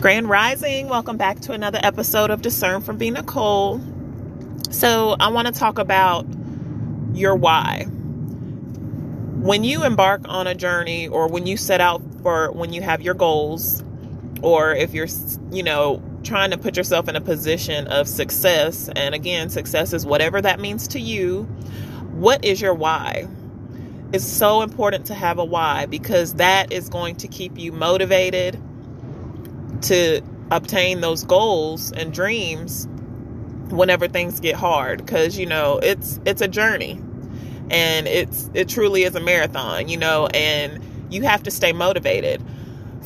Grand Rising, welcome back to another episode of Discern from B. Nicole. So, I want to talk about your why. When you embark on a journey, or when you set out for when you have your goals, or if you're, you know, trying to put yourself in a position of success, and again, success is whatever that means to you, what is your why? It's so important to have a why because that is going to keep you motivated to obtain those goals and dreams whenever things get hard because you know it's it's a journey. And it's it truly is a marathon you know and you have to stay motivated.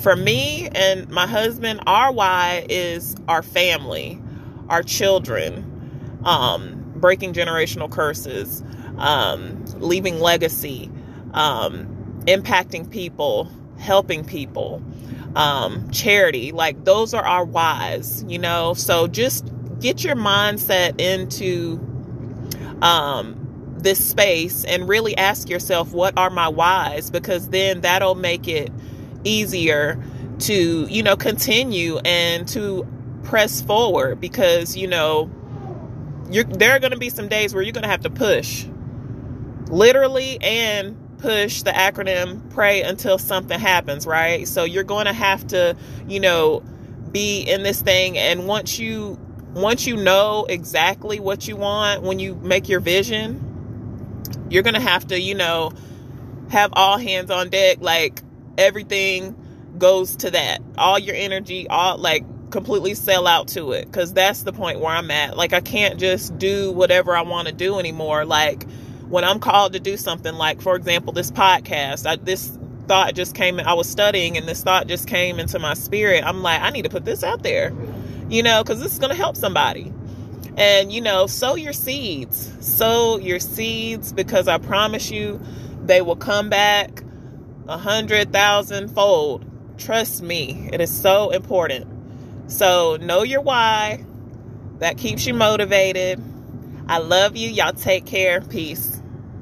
For me and my husband our why is our family our children um breaking generational curses um leaving legacy um impacting people helping people um, charity. Like those are our whys, you know. So just get your mindset into um, this space and really ask yourself, what are my whys? Because then that'll make it easier to, you know, continue and to press forward because, you know, there are going to be some days where you're going to have to push literally and push the acronym pray until something happens, right? So you're going to have to, you know, be in this thing and once you once you know exactly what you want when you make your vision, you're going to have to, you know, have all hands on deck like everything goes to that. All your energy, all like completely sell out to it cuz that's the point where I'm at. Like I can't just do whatever I want to do anymore. Like when I'm called to do something like, for example, this podcast, I, this thought just came, I was studying and this thought just came into my spirit. I'm like, I need to put this out there, you know, because this is going to help somebody. And, you know, sow your seeds, sow your seeds because I promise you they will come back a hundred thousand fold. Trust me, it is so important. So know your why. That keeps you motivated. I love you. Y'all take care. Peace.